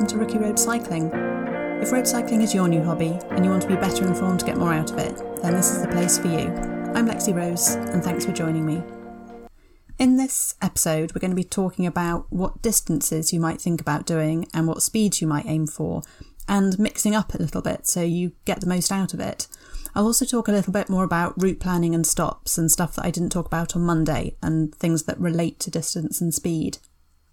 welcome to Rookie Road Cycling. If road cycling is your new hobby and you want to be better informed to get more out of it, then this is the place for you. I'm Lexi Rose, and thanks for joining me. In this episode, we're going to be talking about what distances you might think about doing and what speeds you might aim for, and mixing up a little bit so you get the most out of it. I'll also talk a little bit more about route planning and stops and stuff that I didn't talk about on Monday and things that relate to distance and speed.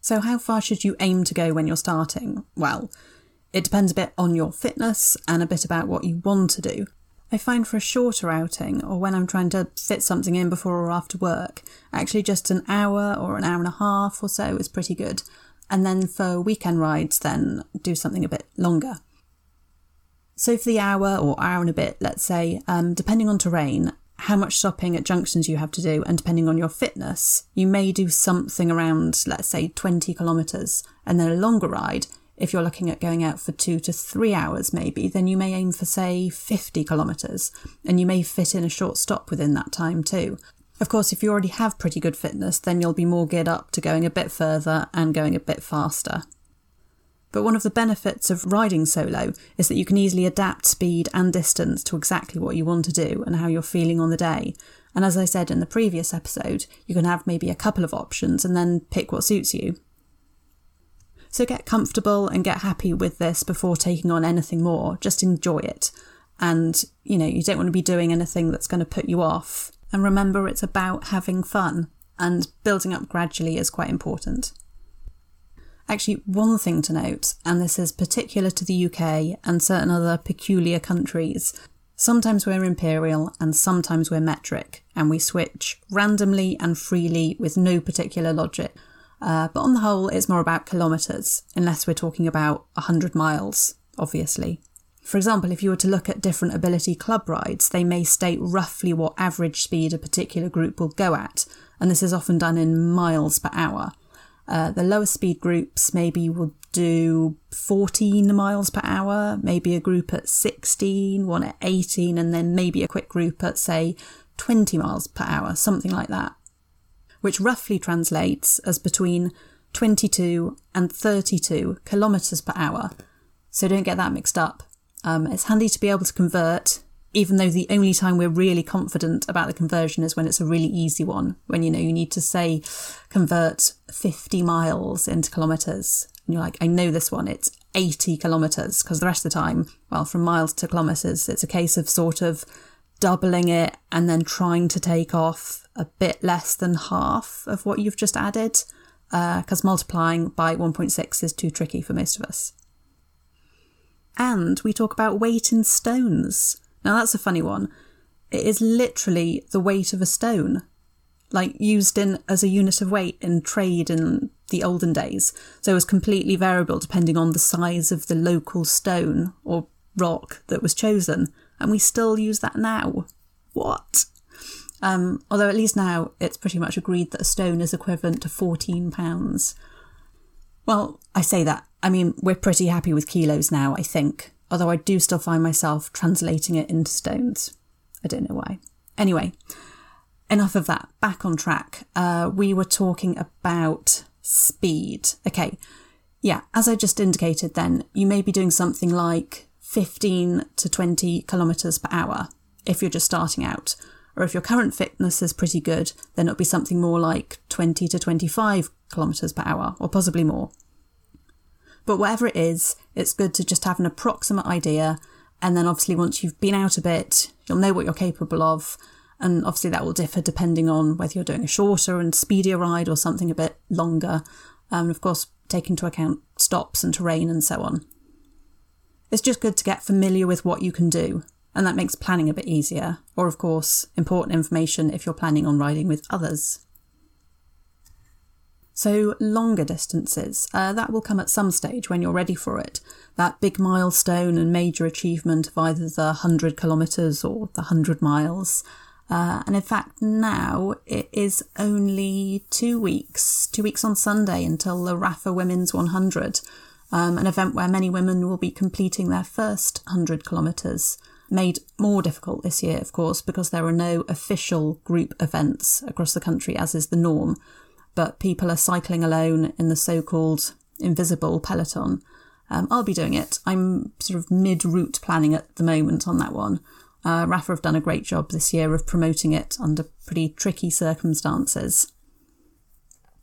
So, how far should you aim to go when you're starting? Well, it depends a bit on your fitness and a bit about what you want to do. I find for a shorter outing or when I'm trying to fit something in before or after work, actually just an hour or an hour and a half or so is pretty good. And then for weekend rides, then do something a bit longer. So for the hour or hour and a bit, let's say, um, depending on terrain, how much stopping at junctions you have to do, and depending on your fitness, you may do something around, let's say, 20 kilometres. And then a longer ride, if you're looking at going out for two to three hours, maybe, then you may aim for, say, 50 kilometres, and you may fit in a short stop within that time too. Of course, if you already have pretty good fitness, then you'll be more geared up to going a bit further and going a bit faster. But one of the benefits of riding solo is that you can easily adapt speed and distance to exactly what you want to do and how you're feeling on the day. And as I said in the previous episode, you can have maybe a couple of options and then pick what suits you. So get comfortable and get happy with this before taking on anything more. Just enjoy it. And, you know, you don't want to be doing anything that's going to put you off. And remember, it's about having fun, and building up gradually is quite important. Actually, one thing to note, and this is particular to the UK and certain other peculiar countries, sometimes we're imperial and sometimes we're metric, and we switch randomly and freely with no particular logic. Uh, but on the whole, it's more about kilometres, unless we're talking about 100 miles, obviously. For example, if you were to look at different ability club rides, they may state roughly what average speed a particular group will go at, and this is often done in miles per hour. Uh, the lower speed groups maybe will do 14 miles per hour, maybe a group at 16, one at 18, and then maybe a quick group at, say, 20 miles per hour, something like that, which roughly translates as between 22 and 32 kilometres per hour. So don't get that mixed up. Um, it's handy to be able to convert even though the only time we're really confident about the conversion is when it's a really easy one, when you know you need to say convert 50 miles into kilometres. And you're like, I know this one, it's 80 kilometres, because the rest of the time, well, from miles to kilometres, it's a case of sort of doubling it and then trying to take off a bit less than half of what you've just added, because uh, multiplying by 1.6 is too tricky for most of us. And we talk about weight in stones. Now that's a funny one. It is literally the weight of a stone, like used in as a unit of weight in trade in the olden days. So it was completely variable depending on the size of the local stone or rock that was chosen. And we still use that now. What? Um, although at least now it's pretty much agreed that a stone is equivalent to 14 pounds. Well, I say that. I mean, we're pretty happy with kilos now, I think although I do still find myself translating it into stones. I don't know why. Anyway, enough of that. Back on track. Uh, we were talking about speed. Okay. Yeah, as I just indicated, then you may be doing something like 15 to 20 kilometres per hour if you're just starting out. Or if your current fitness is pretty good, then it'll be something more like 20 to 25 kilometres per hour, or possibly more. But whatever it is, it's good to just have an approximate idea. And then obviously, once you've been out a bit, you'll know what you're capable of. And obviously, that will differ depending on whether you're doing a shorter and speedier ride or something a bit longer. Um, and of course, take into account stops and terrain and so on. It's just good to get familiar with what you can do, and that makes planning a bit easier. Or, of course, important information if you're planning on riding with others. So, longer distances, uh, that will come at some stage when you're ready for it. That big milestone and major achievement of either the 100 kilometres or the 100 miles. Uh, and in fact, now it is only two weeks, two weeks on Sunday until the Rapha Women's 100, um, an event where many women will be completing their first 100 kilometres. Made more difficult this year, of course, because there are no official group events across the country, as is the norm but people are cycling alone in the so called invisible peloton. Um, I'll be doing it. I'm sort of mid route planning at the moment on that one. Uh, Rapha have done a great job this year of promoting it under pretty tricky circumstances.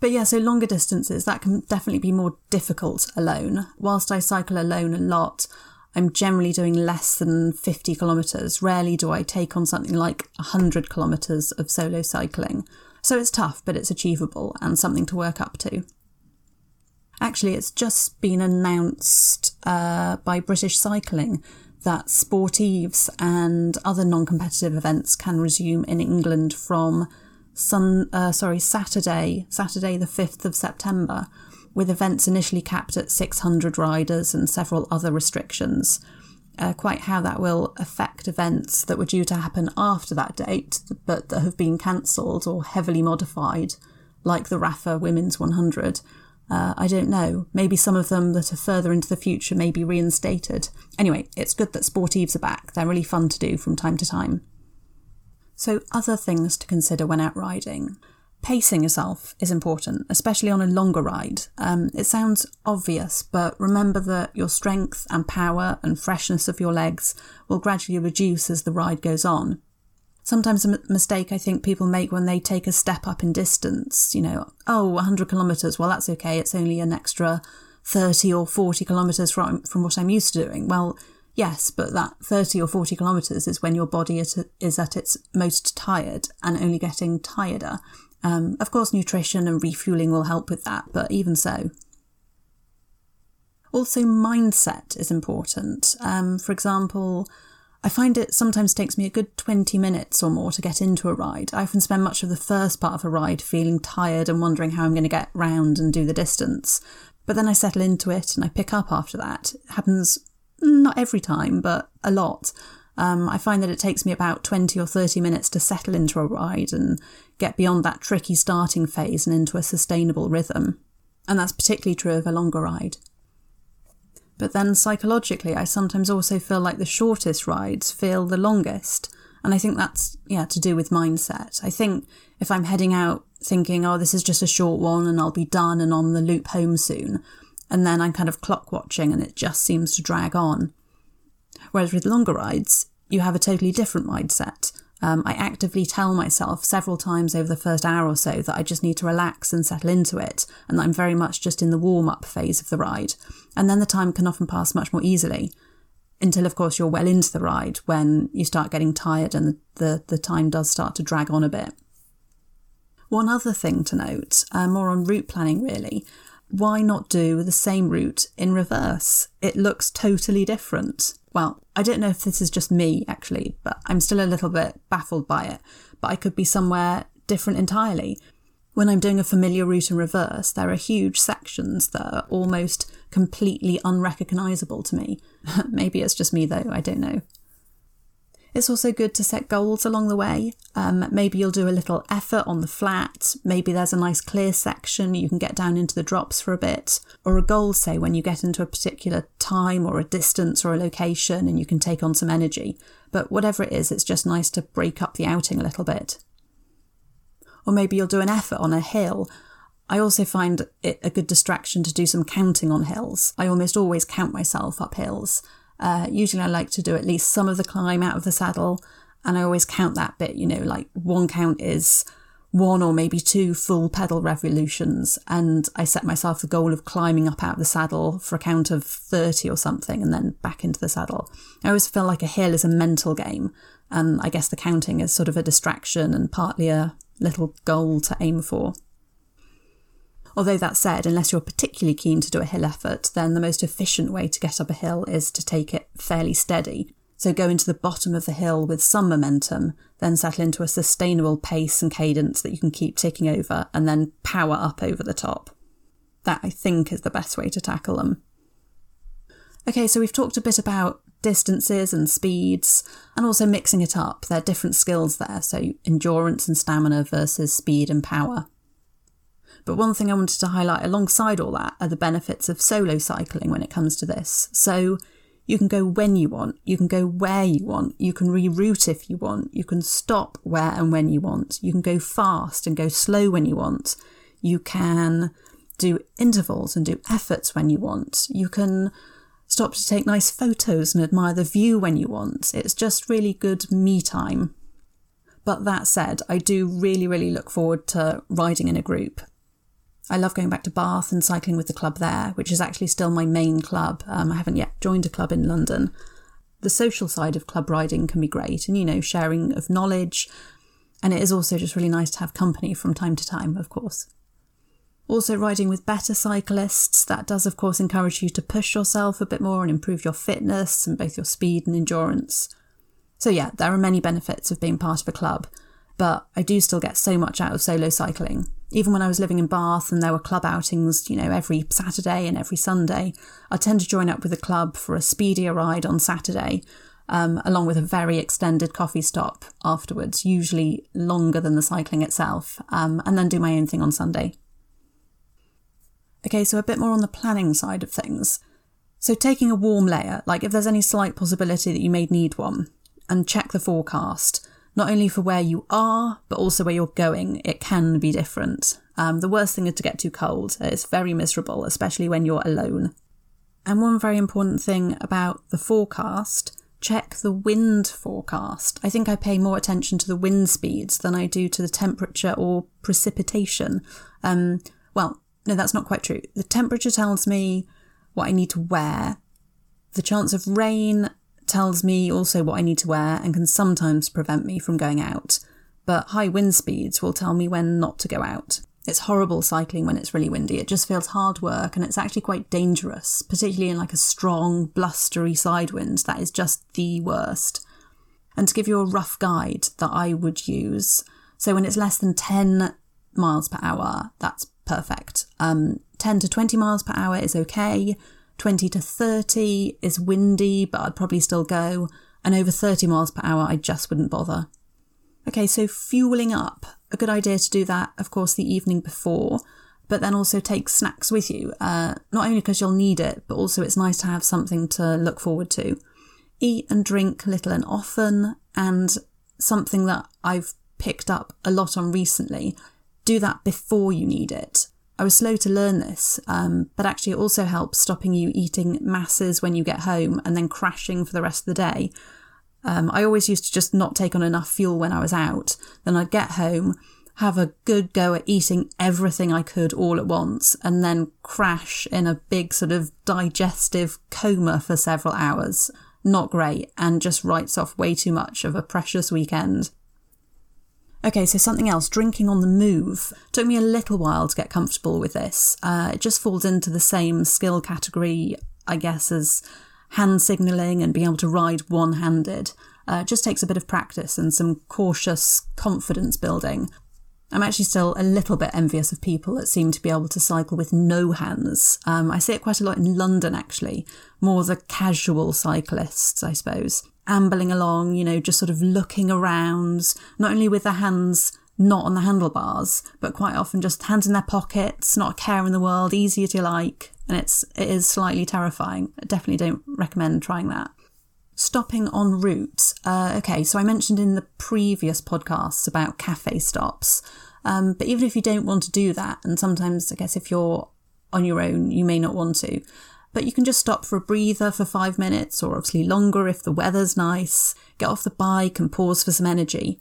But yeah, so longer distances, that can definitely be more difficult alone. Whilst I cycle alone a lot, I'm generally doing less than 50 kilometres. Rarely do I take on something like 100 kilometres of solo cycling. So it's tough, but it's achievable and something to work up to. Actually, it's just been announced uh, by British Cycling that sportives and other non-competitive events can resume in England from sun, uh, sorry, Saturday, Saturday the 5th of September, with events initially capped at 600 riders and several other restrictions. Uh, quite how that will affect events that were due to happen after that date, but that have been cancelled or heavily modified, like the Rapha Women's 100, uh, I don't know. Maybe some of them that are further into the future may be reinstated. Anyway, it's good that sportives are back. They're really fun to do from time to time. So, other things to consider when out riding. Pacing yourself is important, especially on a longer ride. Um, it sounds obvious, but remember that your strength and power and freshness of your legs will gradually reduce as the ride goes on sometimes a m- mistake I think people make when they take a step up in distance, you know, oh, 100 kilometres, well, that's okay, it's only an extra 30 or 40 kilometres from, from what I'm used to doing. Well, yes, but that 30 or 40 kilometres is when your body is at its most tired and only getting tireder. Um, of course, nutrition and refueling will help with that, but even so. Also, mindset is important. Um, for example, I find it sometimes takes me a good 20 minutes or more to get into a ride. I often spend much of the first part of a ride feeling tired and wondering how I'm going to get round and do the distance. But then I settle into it and I pick up after that. It happens not every time, but a lot. Um, I find that it takes me about 20 or 30 minutes to settle into a ride and get beyond that tricky starting phase and into a sustainable rhythm. And that's particularly true of a longer ride. But then psychologically, I sometimes also feel like the shortest rides feel the longest. And I think that's, yeah, to do with mindset. I think if I'm heading out thinking, oh, this is just a short one and I'll be done and on the loop home soon, and then I'm kind of clock watching and it just seems to drag on. Whereas with longer rides, you have a totally different mindset. Um, I actively tell myself several times over the first hour or so that I just need to relax and settle into it, and that I'm very much just in the warm up phase of the ride. And then the time can often pass much more easily. Until, of course, you're well into the ride when you start getting tired and the, the, time does start to drag on a bit. One other thing to note, uh, more on route planning really, why not do the same route in reverse? It looks totally different. Well, I don't know if this is just me actually, but I'm still a little bit baffled by it. But I could be somewhere different entirely. When I'm doing a familiar route in reverse, there are huge sections that are almost completely unrecognisable to me. Maybe it's just me though, I don't know. It's also good to set goals along the way. Um, maybe you'll do a little effort on the flat. Maybe there's a nice clear section you can get down into the drops for a bit. Or a goal, say, when you get into a particular time or a distance or a location and you can take on some energy. But whatever it is, it's just nice to break up the outing a little bit. Or maybe you'll do an effort on a hill. I also find it a good distraction to do some counting on hills. I almost always count myself up hills. Uh, usually, I like to do at least some of the climb out of the saddle, and I always count that bit. You know, like one count is one or maybe two full pedal revolutions, and I set myself the goal of climbing up out of the saddle for a count of 30 or something, and then back into the saddle. I always feel like a hill is a mental game, and I guess the counting is sort of a distraction and partly a little goal to aim for. Although that said, unless you're particularly keen to do a hill effort, then the most efficient way to get up a hill is to take it fairly steady. So go into the bottom of the hill with some momentum, then settle into a sustainable pace and cadence that you can keep ticking over, and then power up over the top. That, I think, is the best way to tackle them. Okay, so we've talked a bit about distances and speeds, and also mixing it up. There are different skills there, so endurance and stamina versus speed and power. But one thing I wanted to highlight alongside all that are the benefits of solo cycling when it comes to this. So you can go when you want, you can go where you want, you can reroute if you want, you can stop where and when you want, you can go fast and go slow when you want, you can do intervals and do efforts when you want, you can stop to take nice photos and admire the view when you want. It's just really good me time. But that said, I do really, really look forward to riding in a group. I love going back to Bath and cycling with the club there, which is actually still my main club. Um, I haven't yet joined a club in London. The social side of club riding can be great, and you know, sharing of knowledge. And it is also just really nice to have company from time to time, of course. Also, riding with better cyclists, that does, of course, encourage you to push yourself a bit more and improve your fitness and both your speed and endurance. So, yeah, there are many benefits of being part of a club, but I do still get so much out of solo cycling. Even when I was living in Bath and there were club outings, you know, every Saturday and every Sunday, I tend to join up with a club for a speedier ride on Saturday, um, along with a very extended coffee stop afterwards, usually longer than the cycling itself, um, and then do my own thing on Sunday. Okay, so a bit more on the planning side of things. So taking a warm layer, like if there's any slight possibility that you may need one, and check the forecast, not only for where you are, but also where you're going. It can be different. Um, the worst thing is to get too cold. It's very miserable, especially when you're alone. And one very important thing about the forecast check the wind forecast. I think I pay more attention to the wind speeds than I do to the temperature or precipitation. Um, well, no, that's not quite true. The temperature tells me what I need to wear. The chance of rain tells me also what I need to wear and can sometimes prevent me from going out. But high wind speeds will tell me when not to go out. It's horrible cycling when it's really windy. It just feels hard work and it's actually quite dangerous, particularly in like a strong, blustery side wind. That is just the worst. And to give you a rough guide that I would use, so when it's less than 10 miles per hour, that's perfect. Um, 10 to 20 miles per hour is okay. 20 to 30 is windy, but I'd probably still go. And over 30 miles per hour, I just wouldn't bother. Okay, so fueling up. A good idea to do that, of course, the evening before, but then also take snacks with you. Uh, not only because you'll need it, but also it's nice to have something to look forward to. Eat and drink little and often, and something that I've picked up a lot on recently do that before you need it. I was slow to learn this, um, but actually, it also helps stopping you eating masses when you get home and then crashing for the rest of the day. Um, I always used to just not take on enough fuel when I was out. Then I'd get home, have a good go at eating everything I could all at once, and then crash in a big sort of digestive coma for several hours. Not great, and just writes off way too much of a precious weekend. Okay, so something else, drinking on the move. Took me a little while to get comfortable with this. Uh, it just falls into the same skill category, I guess, as hand signalling and being able to ride one handed. Uh, it just takes a bit of practice and some cautious confidence building. I'm actually still a little bit envious of people that seem to be able to cycle with no hands. Um, I see it quite a lot in London, actually. More the casual cyclists, I suppose ambling along, you know, just sort of looking around, not only with their hands not on the handlebars, but quite often just hands in their pockets, not a care in the world, as you like. And it's, it is slightly terrifying. I definitely don't recommend trying that. Stopping en route. Uh, okay, so I mentioned in the previous podcasts about cafe stops. Um, but even if you don't want to do that, and sometimes I guess if you're on your own, you may not want to, but you can just stop for a breather for five minutes or obviously longer if the weather's nice, get off the bike and pause for some energy.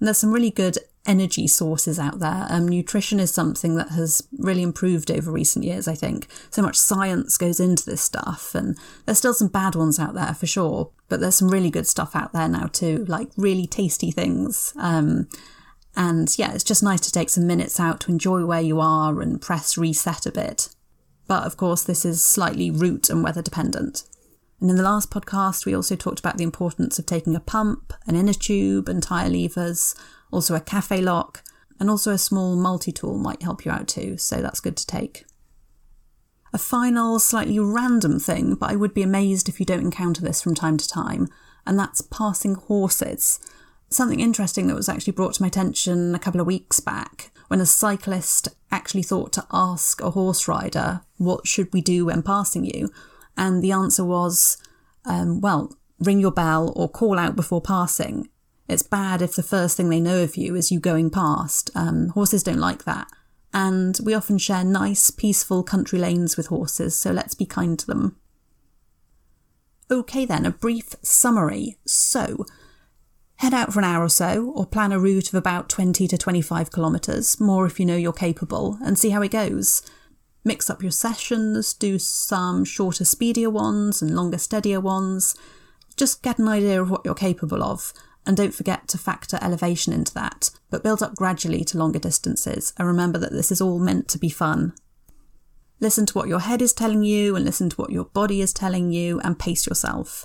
And there's some really good energy sources out there. Um, nutrition is something that has really improved over recent years, I think. So much science goes into this stuff, and there's still some bad ones out there for sure, but there's some really good stuff out there now too, like really tasty things. Um, and yeah, it's just nice to take some minutes out to enjoy where you are and press reset a bit. But of course, this is slightly route and weather dependent. And in the last podcast, we also talked about the importance of taking a pump, an inner tube, and tyre levers, also a cafe lock, and also a small multi tool might help you out too, so that's good to take. A final, slightly random thing, but I would be amazed if you don't encounter this from time to time, and that's passing horses. Something interesting that was actually brought to my attention a couple of weeks back when a cyclist actually thought to ask a horse rider, What should we do when passing you? And the answer was, um, Well, ring your bell or call out before passing. It's bad if the first thing they know of you is you going past. Um, horses don't like that. And we often share nice, peaceful country lanes with horses, so let's be kind to them. Okay, then, a brief summary. So, head out for an hour or so, or plan a route of about 20 to 25 kilometres, more if you know you're capable, and see how it goes. Mix up your sessions, do some shorter, speedier ones and longer, steadier ones. Just get an idea of what you're capable of, and don't forget to factor elevation into that, but build up gradually to longer distances, and remember that this is all meant to be fun. Listen to what your head is telling you and listen to what your body is telling you and pace yourself.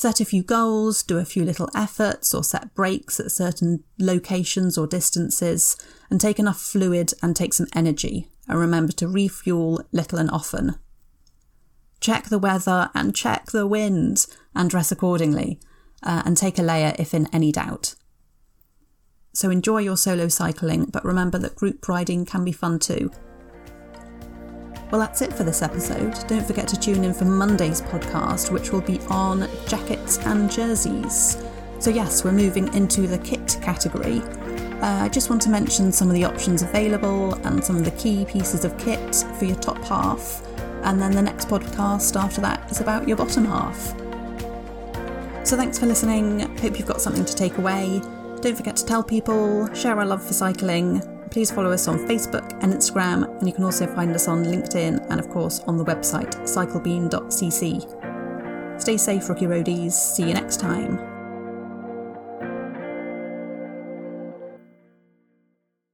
Set a few goals, do a few little efforts, or set breaks at certain locations or distances, and take enough fluid and take some energy. And remember to refuel little and often. Check the weather and check the wind and dress accordingly, uh, and take a layer if in any doubt. So enjoy your solo cycling, but remember that group riding can be fun too. Well, that's it for this episode. Don't forget to tune in for Monday's podcast, which will be on jackets and jerseys. So, yes, we're moving into the kit category. Uh, I just want to mention some of the options available and some of the key pieces of kit for your top half. And then the next podcast after that is about your bottom half. So, thanks for listening. Hope you've got something to take away. Don't forget to tell people, share our love for cycling, please follow us on Facebook and Instagram, and you can also find us on LinkedIn and, of course, on the website cyclebean.cc. Stay safe, Rookie Roadies. See you next time.